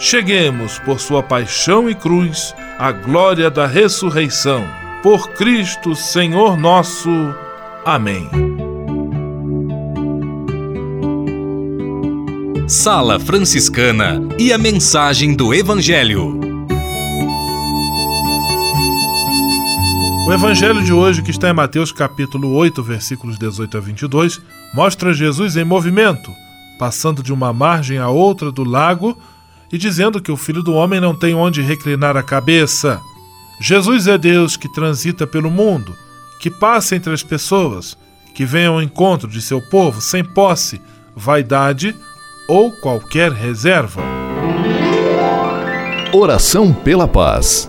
cheguemos, por sua paixão e cruz, à glória da ressurreição. Por Cristo, Senhor nosso. Amém. Sala Franciscana e a mensagem do Evangelho. O evangelho de hoje, que está em Mateus capítulo 8, versículos 18 a 22, mostra Jesus em movimento, passando de uma margem a outra do lago e dizendo que o filho do homem não tem onde reclinar a cabeça. Jesus é Deus que transita pelo mundo, que passa entre as pessoas, que vem ao encontro de seu povo sem posse, vaidade ou qualquer reserva. Oração pela paz.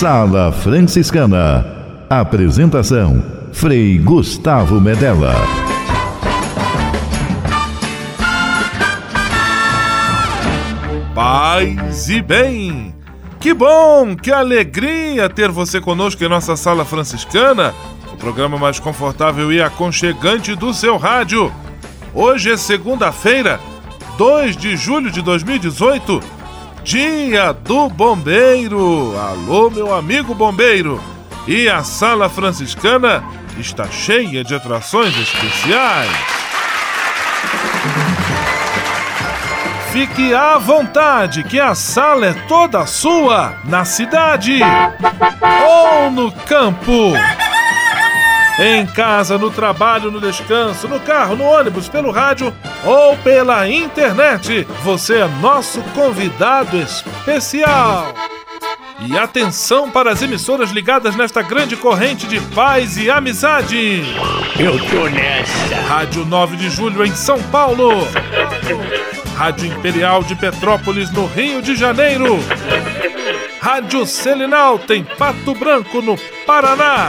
Sala Franciscana. Apresentação: Frei Gustavo Medella. Paz e bem! Que bom, que alegria ter você conosco em nossa Sala Franciscana, o programa mais confortável e aconchegante do seu rádio. Hoje é segunda-feira, 2 de julho de 2018 Dia do Bombeiro! Alô, meu amigo bombeiro! E a Sala Franciscana está cheia de atrações especiais. Fique à vontade, que a sala é toda sua, na cidade ou no campo. Em casa, no trabalho, no descanso, no carro, no ônibus, pelo rádio ou pela internet, você é nosso convidado especial. E atenção para as emissoras ligadas nesta grande corrente de paz e amizade. Eu tô nessa. Rádio 9 de Julho em São Paulo. Rádio Imperial de Petrópolis no Rio de Janeiro. Rádio Selinal tem Pato Branco no Paraná.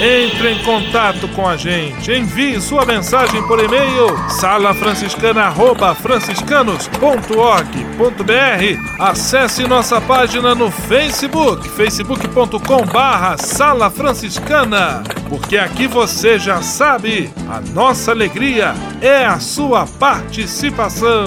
Entre em contato com a gente. Envie sua mensagem por e-mail salafranciscana@franciscanos.org.br. Acesse nossa página no Facebook, facebook.com barra Sala Franciscana. Porque aqui você já sabe, a nossa alegria é a sua participação.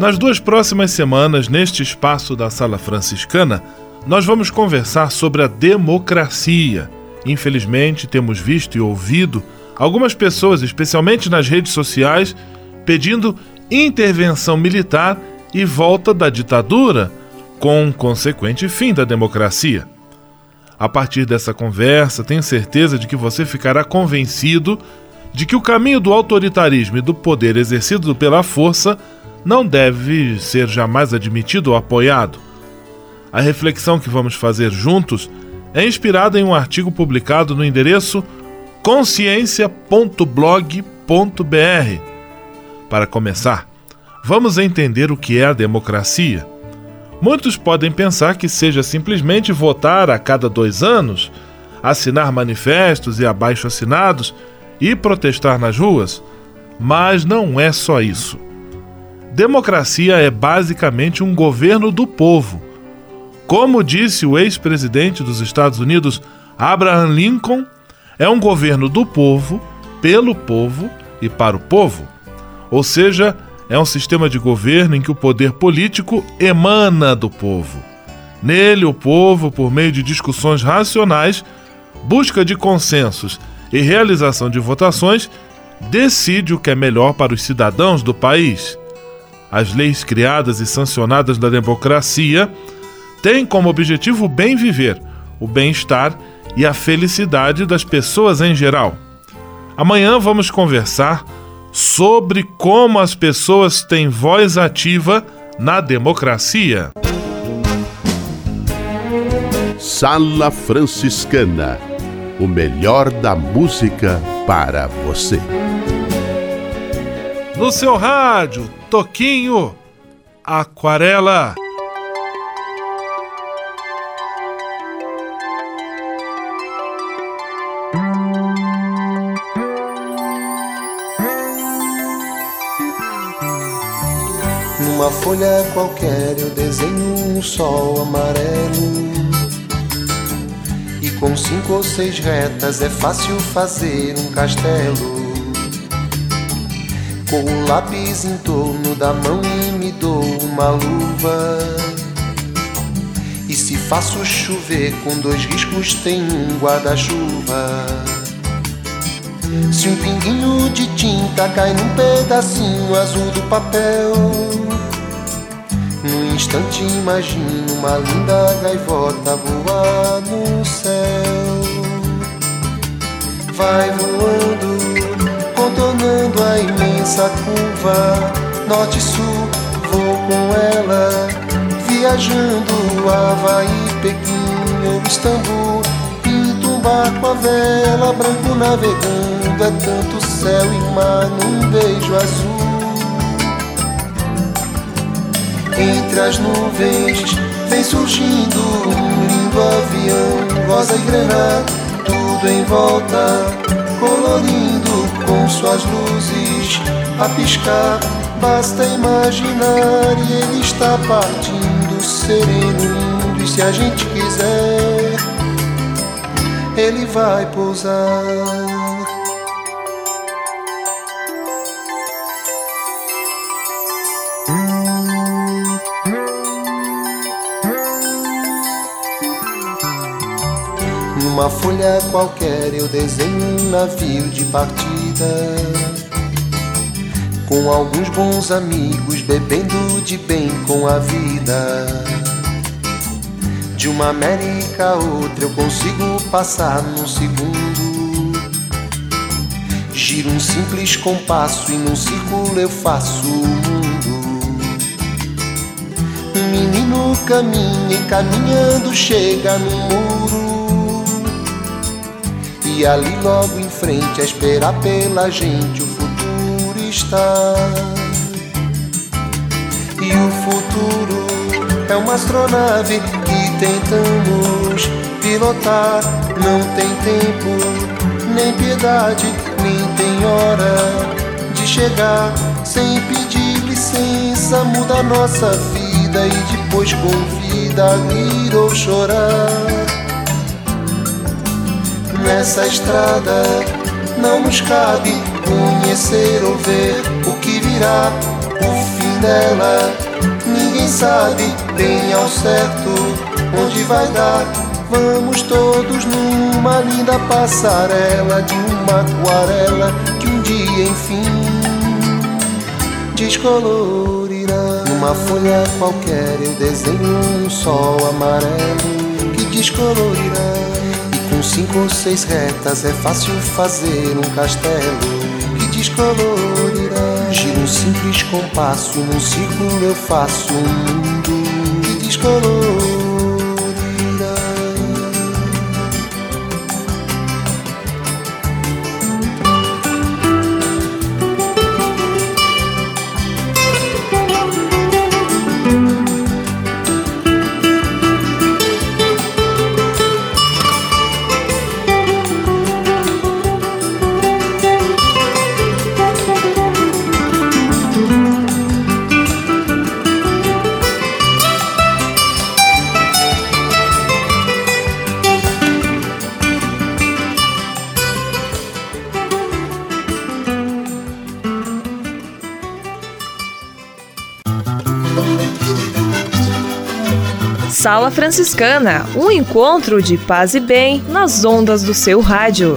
Nas duas próximas semanas, neste espaço da Sala Franciscana, nós vamos conversar sobre a democracia. Infelizmente, temos visto e ouvido algumas pessoas, especialmente nas redes sociais, pedindo intervenção militar e volta da ditadura, com um consequente fim da democracia. A partir dessa conversa, tenho certeza de que você ficará convencido de que o caminho do autoritarismo e do poder exercido pela força não deve ser jamais admitido ou apoiado. A reflexão que vamos fazer juntos é inspirada em um artigo publicado no endereço consciência.blog.br. Para começar, vamos entender o que é a democracia. Muitos podem pensar que seja simplesmente votar a cada dois anos, assinar manifestos e abaixo-assinados e protestar nas ruas, mas não é só isso. Democracia é basicamente um governo do povo. Como disse o ex-presidente dos Estados Unidos, Abraham Lincoln, é um governo do povo, pelo povo e para o povo. Ou seja, é um sistema de governo em que o poder político emana do povo. Nele, o povo, por meio de discussões racionais, busca de consensos e realização de votações, decide o que é melhor para os cidadãos do país. As leis criadas e sancionadas da democracia têm como objetivo o bem viver, o bem-estar e a felicidade das pessoas em geral. Amanhã vamos conversar sobre como as pessoas têm voz ativa na democracia. Sala Franciscana o melhor da música para você. No seu rádio, Toquinho Aquarela. Numa folha qualquer eu desenho um sol amarelo. E com cinco ou seis retas é fácil fazer um castelo. Com o lápis em torno da mão e me dou uma luva. E se faço chover com dois riscos, tem um guarda-chuva. Se um pinguinho de tinta cai num pedacinho azul do papel, num instante imagino uma linda gaivota voar no céu. Vai voando, contornando a imensa curva, norte e sul, vou com ela, viajando Havaí, Pequim ou Istambul. Pinto um barco a vela, branco navegando, é tanto céu e mar num beijo azul. Entre as nuvens vem surgindo um lindo avião, rosa e grana, tudo em volta, colorindo com suas luzes a piscar. Basta imaginar e ele está partindo, sereno, lindo. E se a gente quiser, ele vai pousar. Numa folha qualquer eu desenho um navio de partida. Com alguns bons amigos, bebendo de bem com a vida. De uma América a outra eu consigo passar num segundo. Giro um simples compasso e num círculo eu faço o mundo. Um menino caminha e caminhando chega no muro. E ali logo em frente a esperar pela gente o futuro está. E o futuro é uma astronave que tentamos pilotar. Não tem tempo, nem piedade, nem tem hora de chegar. Sem pedir licença, muda nossa vida e depois convida a rir ou chorar. Nessa estrada não nos cabe conhecer ou ver o que virá, o fim dela Ninguém sabe bem ao certo onde vai dar. Vamos todos numa linda passarela de uma aquarela que um dia enfim descolorirá. Numa folha qualquer eu desenho um sol amarelo que descolorirá. Com cinco ou seis retas é fácil fazer um castelo que descolorirá. Giro um simples compasso, num círculo eu faço um mundo que descolou. Sala Franciscana, um encontro de paz e bem nas ondas do seu rádio.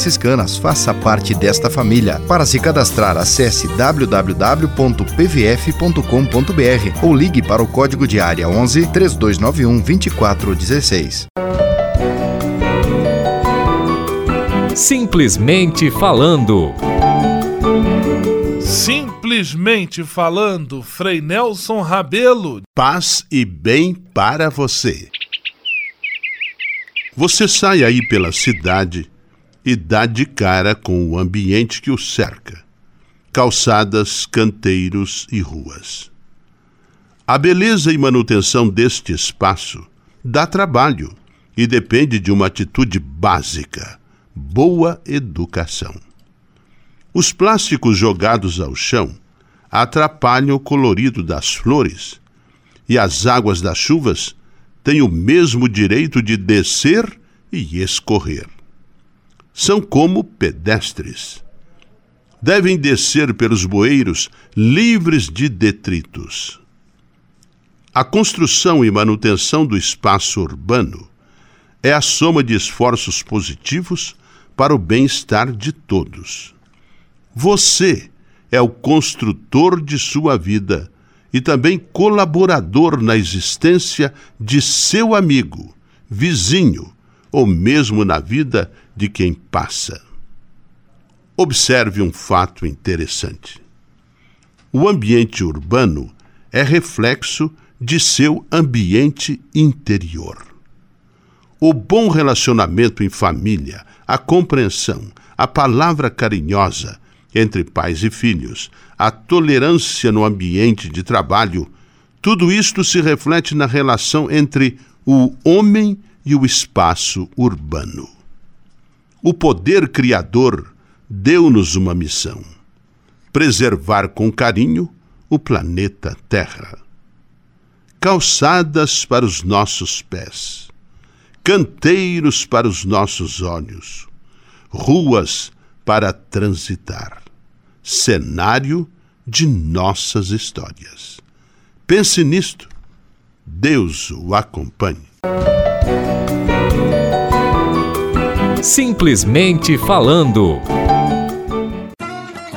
franciscanas. Faça parte desta família. Para se cadastrar, acesse www.pvf.com.br ou ligue para o código de área 11 3291 2416. Simplesmente falando. Simplesmente falando, Frei Nelson Rabelo. Paz e bem para você. Você sai aí pela cidade e dá de cara com o ambiente que o cerca calçadas, canteiros e ruas. A beleza e manutenção deste espaço dá trabalho e depende de uma atitude básica, boa educação. Os plásticos jogados ao chão atrapalham o colorido das flores e as águas das chuvas têm o mesmo direito de descer e escorrer são como pedestres. Devem descer pelos bueiros livres de detritos. A construção e manutenção do espaço urbano é a soma de esforços positivos para o bem-estar de todos. Você é o construtor de sua vida e também colaborador na existência de seu amigo, vizinho ou mesmo na vida de quem passa. Observe um fato interessante. O ambiente urbano é reflexo de seu ambiente interior. O bom relacionamento em família, a compreensão, a palavra carinhosa entre pais e filhos, a tolerância no ambiente de trabalho, tudo isto se reflete na relação entre o homem e o espaço urbano. O poder criador deu-nos uma missão: preservar com carinho o planeta Terra. Calçadas para os nossos pés, canteiros para os nossos olhos, ruas para transitar, cenário de nossas histórias. Pense nisto. Deus o acompanhe. Simplesmente falando.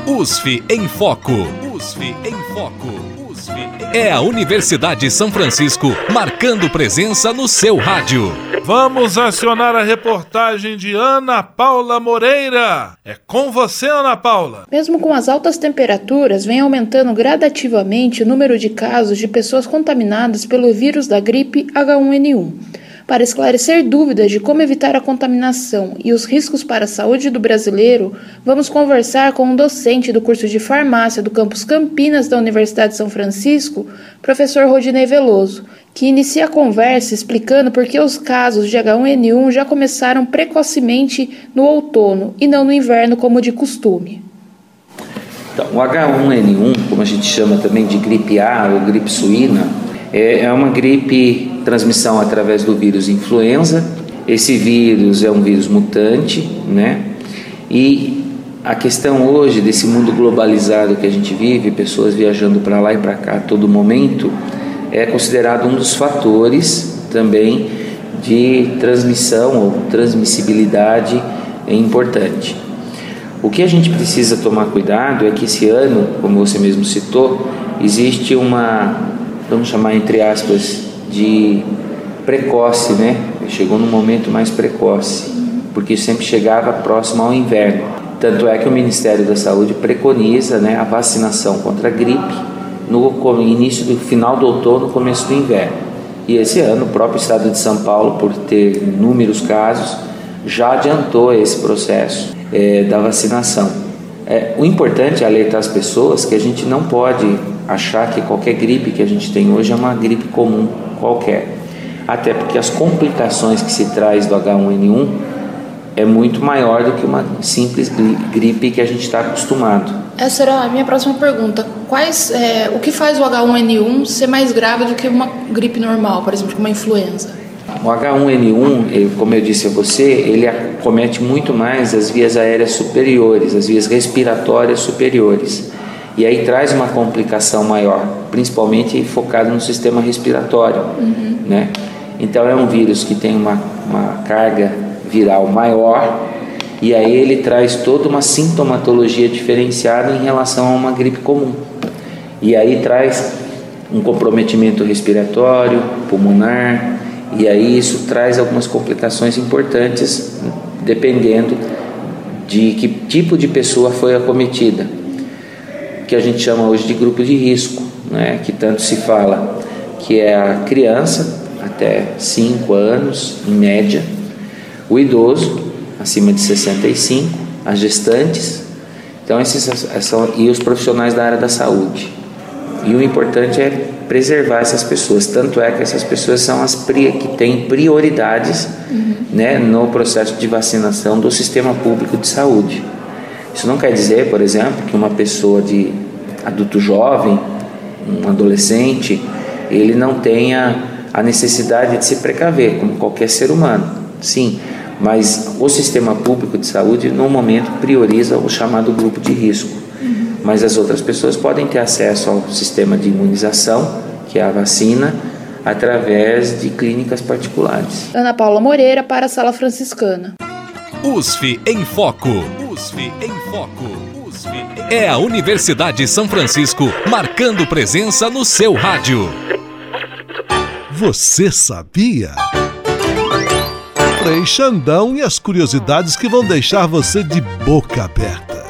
USF em Foco. USF em Foco. USF em... É a Universidade de São Francisco marcando presença no seu rádio. Vamos acionar a reportagem de Ana Paula Moreira. É com você, Ana Paula. Mesmo com as altas temperaturas, vem aumentando gradativamente o número de casos de pessoas contaminadas pelo vírus da gripe H1N1. Para esclarecer dúvidas de como evitar a contaminação e os riscos para a saúde do brasileiro, vamos conversar com um docente do curso de farmácia do campus Campinas da Universidade de São Francisco, professor Rodinei Veloso, que inicia a conversa explicando por que os casos de H1N1 já começaram precocemente no outono e não no inverno como de costume. Então, o H1N1, como a gente chama também de gripe A ou gripe suína, é, é uma gripe transmissão através do vírus influenza. Esse vírus é um vírus mutante, né? E a questão hoje desse mundo globalizado que a gente vive, pessoas viajando para lá e para cá a todo momento, é considerado um dos fatores também de transmissão ou transmissibilidade importante. O que a gente precisa tomar cuidado é que esse ano, como você mesmo citou, existe uma vamos chamar entre aspas, de precoce, né? Chegou num momento mais precoce, porque sempre chegava próximo ao inverno. Tanto é que o Ministério da Saúde preconiza né, a vacinação contra a gripe no início do final do outono, começo do inverno. E esse ano o próprio estado de São Paulo, por ter inúmeros casos, já adiantou esse processo é, da vacinação. É, o importante é alertar as pessoas que a gente não pode achar que qualquer gripe que a gente tem hoje é uma gripe comum qualquer. Até porque as complicações que se traz do H1N1 é muito maior do que uma simples gripe que a gente está acostumado. Essa era a minha próxima pergunta. Quais, é, o que faz o H1N1 ser mais grave do que uma gripe normal, por exemplo, uma influenza? O H1N1, como eu disse a você, ele acomete muito mais as vias aéreas superiores, as vias respiratórias superiores. E aí traz uma complicação maior, principalmente focado no sistema respiratório, uhum. né? Então é um vírus que tem uma, uma carga viral maior e aí ele traz toda uma sintomatologia diferenciada em relação a uma gripe comum. E aí traz um comprometimento respiratório, pulmonar, e aí isso traz algumas complicações importantes dependendo de que tipo de pessoa foi acometida que a gente chama hoje de grupo de risco, né? que tanto se fala que é a criança até 5 anos, em média, o idoso acima de 65, as gestantes, então esses são e os profissionais da área da saúde. E o importante é preservar essas pessoas, tanto é que essas pessoas são as que têm prioridades uhum. né, no processo de vacinação do sistema público de saúde. Isso não quer dizer, por exemplo, que uma pessoa de adulto jovem, um adolescente, ele não tenha a necessidade de se precaver, como qualquer ser humano. Sim, mas o sistema público de saúde, no momento, prioriza o chamado grupo de risco. Uhum. Mas as outras pessoas podem ter acesso ao sistema de imunização, que é a vacina, através de clínicas particulares. Ana Paula Moreira para a Sala Franciscana. USF em Foco. USF em Foco. USF em... É a Universidade de São Francisco marcando presença no seu rádio. Você sabia? Frei Xandão e as curiosidades que vão deixar você de boca aberta.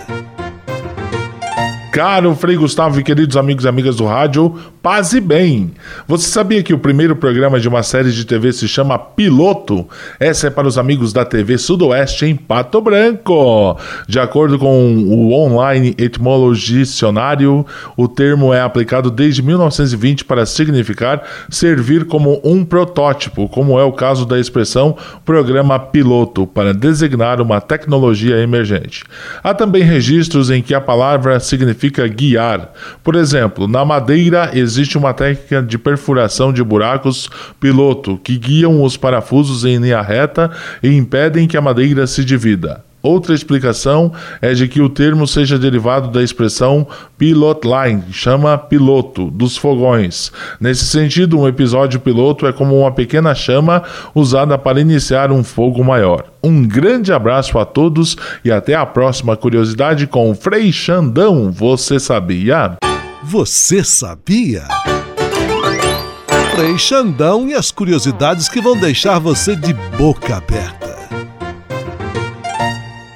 Caro Frei Gustavo e queridos amigos e amigas do rádio, paz e bem. Você sabia que o primeiro programa de uma série de TV se chama Piloto? Essa é para os amigos da TV Sudoeste em Pato Branco. De acordo com o Online Etymology Dicionário, o termo é aplicado desde 1920 para significar servir como um protótipo, como é o caso da expressão programa piloto, para designar uma tecnologia emergente. Há também registros em que a palavra significa significa guiar. Por exemplo, na madeira existe uma técnica de perfuração de buracos piloto que guiam os parafusos em linha reta e impedem que a madeira se divida. Outra explicação é de que o termo seja derivado da expressão pilot line, chama piloto, dos fogões. Nesse sentido, um episódio piloto é como uma pequena chama usada para iniciar um fogo maior. Um grande abraço a todos e até a próxima curiosidade com Frei Xandão. Você sabia? Você sabia? Frei Xandão e as curiosidades que vão deixar você de boca aberta.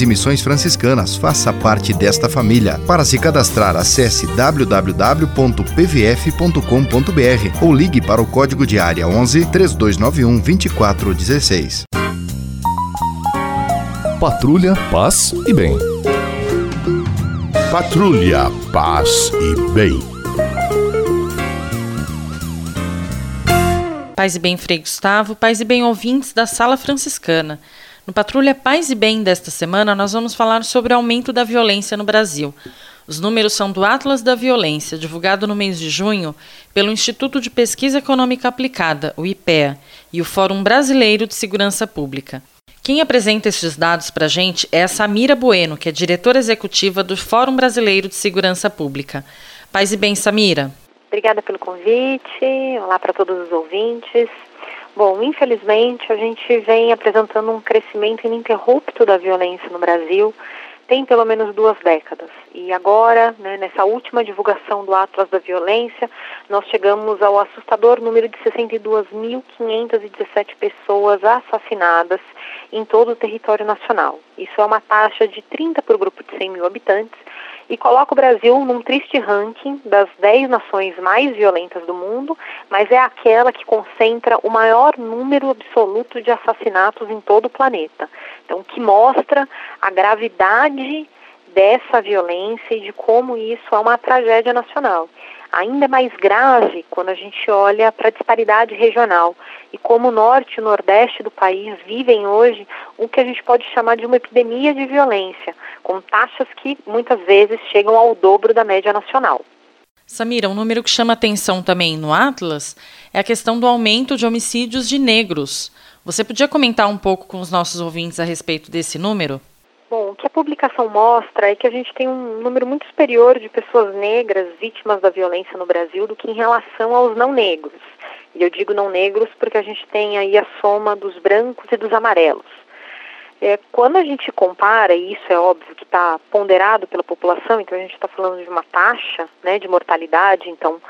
e Missões Franciscanas. Faça parte desta família. Para se cadastrar, acesse www.pvf.com.br ou ligue para o código de área 11 3291 2416. Patrulha, paz e bem. Patrulha, paz e bem. Paz e bem, Frei Gustavo, paz e bem, ouvintes da Sala Franciscana. No Patrulha Paz e Bem desta semana, nós vamos falar sobre o aumento da violência no Brasil. Os números são do Atlas da Violência, divulgado no mês de junho pelo Instituto de Pesquisa Econômica Aplicada, o IPEA, e o Fórum Brasileiro de Segurança Pública. Quem apresenta esses dados para a gente é a Samira Bueno, que é diretora executiva do Fórum Brasileiro de Segurança Pública. Paz e bem, Samira. Obrigada pelo convite. Olá para todos os ouvintes. Bom, infelizmente a gente vem apresentando um crescimento ininterrupto da violência no Brasil, tem pelo menos duas décadas. E agora, né, nessa última divulgação do Atlas da Violência, nós chegamos ao assustador número de 62.517 pessoas assassinadas em todo o território nacional. Isso é uma taxa de 30 por grupo de 100 mil habitantes e coloca o Brasil num triste ranking das 10 nações mais violentas do mundo, mas é aquela que concentra o maior número absoluto de assassinatos em todo o planeta. Então, que mostra a gravidade dessa violência e de como isso é uma tragédia nacional ainda mais grave quando a gente olha para a disparidade regional e como o norte e o nordeste do país vivem hoje o que a gente pode chamar de uma epidemia de violência, com taxas que muitas vezes chegam ao dobro da média nacional. Samira, um número que chama atenção também no Atlas é a questão do aumento de homicídios de negros. Você podia comentar um pouco com os nossos ouvintes a respeito desse número? Que a publicação mostra é que a gente tem um número muito superior de pessoas negras vítimas da violência no Brasil do que em relação aos não negros. E eu digo não negros porque a gente tem aí a soma dos brancos e dos amarelos. É, quando a gente compara, e isso é óbvio que está ponderado pela população, então a gente está falando de uma taxa né, de mortalidade, então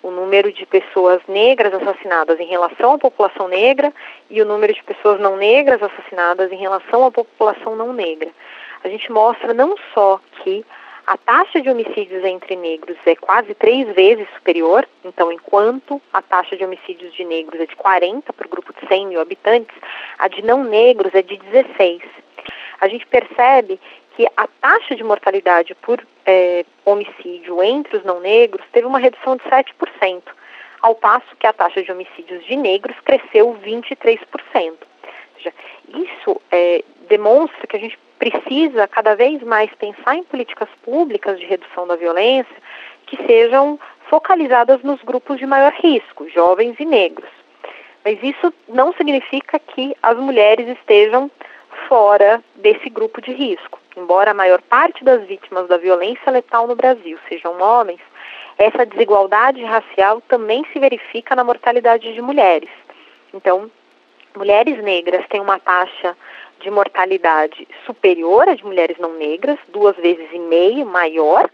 o número de pessoas negras assassinadas em relação à população negra e o número de pessoas não negras assassinadas em relação à população não negra. A gente mostra não só que a taxa de homicídios entre negros é quase três vezes superior, então, enquanto a taxa de homicídios de negros é de 40 para o grupo de 100 mil habitantes, a de não negros é de 16. A gente percebe que a taxa de mortalidade por é, homicídio entre os não negros teve uma redução de 7%, ao passo que a taxa de homicídios de negros cresceu 23%. Ou seja, isso é, demonstra que a gente precisa cada vez mais pensar em políticas públicas de redução da violência que sejam focalizadas nos grupos de maior risco, jovens e negros. Mas isso não significa que as mulheres estejam fora desse grupo de risco. Embora a maior parte das vítimas da violência letal no Brasil sejam homens, essa desigualdade racial também se verifica na mortalidade de mulheres. Então, mulheres negras têm uma taxa de mortalidade superior à de mulheres não negras, duas vezes e meio maior.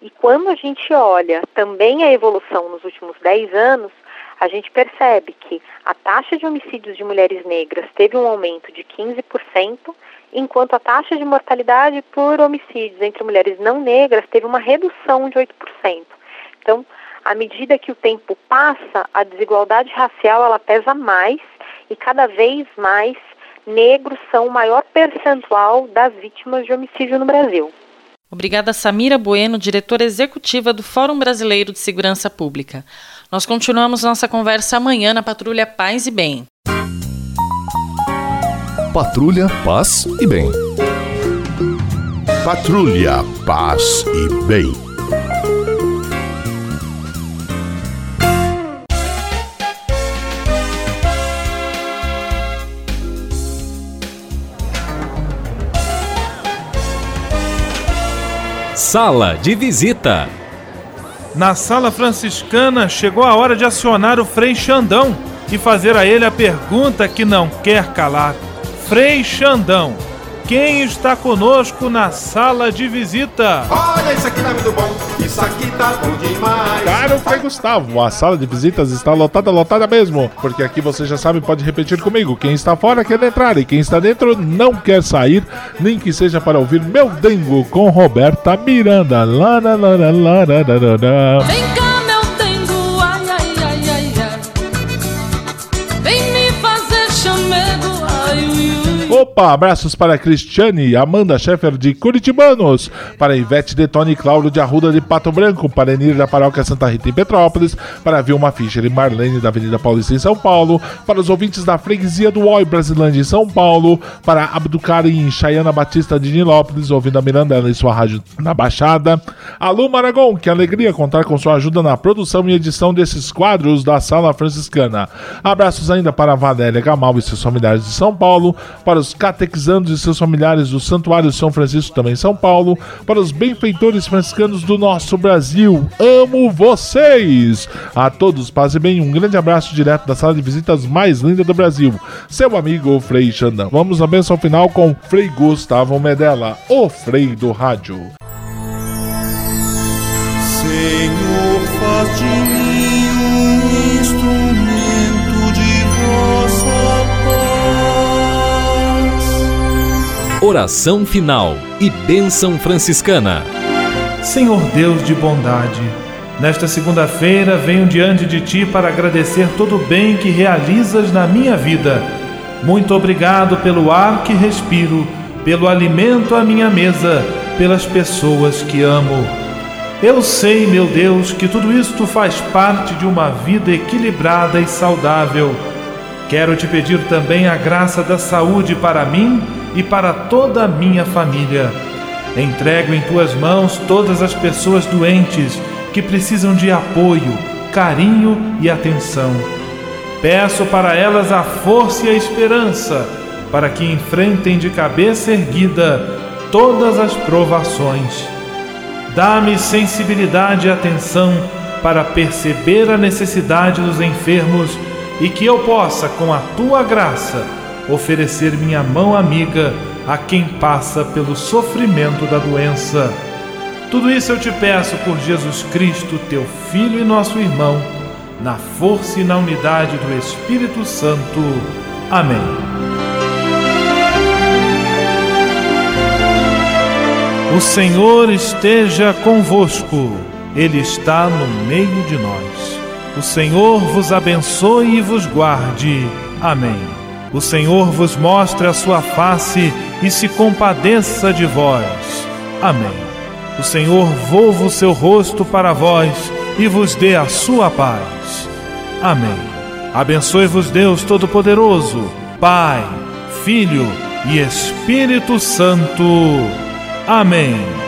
E quando a gente olha também a evolução nos últimos 10 anos, a gente percebe que a taxa de homicídios de mulheres negras teve um aumento de 15%, enquanto a taxa de mortalidade por homicídios entre mulheres não negras teve uma redução de 8%. Então, à medida que o tempo passa, a desigualdade racial ela pesa mais e cada vez mais negros são o maior percentual das vítimas de homicídio no Brasil. Obrigada, Samira Bueno, diretora executiva do Fórum Brasileiro de Segurança Pública. Nós continuamos nossa conversa amanhã na Patrulha Paz e Bem. Patrulha Paz e Bem. Patrulha Paz e Bem. Sala de visita. Na sala franciscana chegou a hora de acionar o Frei Xandão e fazer a ele a pergunta que não quer calar. Frei Xandão, quem está conosco na sala de visita? Olha, isso aqui tá muito bom, isso aqui tá bom demais. Caro Frei Gustavo, a sala de visitas está lotada, lotada mesmo. Porque aqui você já sabe, pode repetir comigo. Quem está fora quer entrar e quem está dentro não quer sair, nem que seja para ouvir Meu Dengo com Roberta Miranda. Lá, lá, lá, lá, lá, lá, lá, lá. Vem cá, Opa, abraços para Cristiane e Amanda Scheffer de Curitibanos, para Ivete Detone e Cláudio de Arruda de Pato Branco, para Enir da Paróquia Santa Rita em Petrópolis, para Vilma Fischer e Marlene da Avenida Paulista em São Paulo, para os ouvintes da freguesia do Oi Brasilândia em São Paulo, para Abducarim e Chayana Batista de Nilópolis, ouvindo a Mirandela em sua rádio na Baixada. Alô Maragon, que alegria contar com sua ajuda na produção e edição desses quadros da Sala Franciscana. Abraços ainda para Valéria Gamal e seus familiares de São Paulo, para os catequizandos e seus familiares do Santuário São Francisco também em São Paulo, para os benfeitores franciscanos do nosso Brasil. Amo vocês! A todos, paz e bem, um grande abraço direto da sala de visitas mais linda do Brasil. Seu amigo Frei Xandão. Vamos à benção final com Frei Gustavo Medella, o Frei do Rádio. Senhor, faz de mim Oração final e bênção franciscana. Senhor Deus de bondade, nesta segunda-feira venho diante de Ti para agradecer todo o bem que realizas na minha vida. Muito obrigado pelo ar que respiro, pelo alimento à minha mesa, pelas pessoas que amo. Eu sei, meu Deus, que tudo isto faz parte de uma vida equilibrada e saudável. Quero te pedir também a graça da saúde para mim e para toda a minha família. Entrego em tuas mãos todas as pessoas doentes que precisam de apoio, carinho e atenção. Peço para elas a força e a esperança para que enfrentem de cabeça erguida todas as provações. Dá-me sensibilidade e atenção para perceber a necessidade dos enfermos e que eu possa, com a tua graça, oferecer minha mão amiga a quem passa pelo sofrimento da doença. Tudo isso eu te peço por Jesus Cristo, teu Filho e nosso irmão, na força e na unidade do Espírito Santo. Amém. O Senhor esteja convosco, Ele está no meio de nós. O Senhor vos abençoe e vos guarde. Amém. O Senhor vos mostre a sua face e se compadeça de vós. Amém. O Senhor volva o seu rosto para vós e vos dê a sua paz. Amém. Abençoe-vos Deus Todo-Poderoso, Pai, Filho e Espírito Santo. Amém.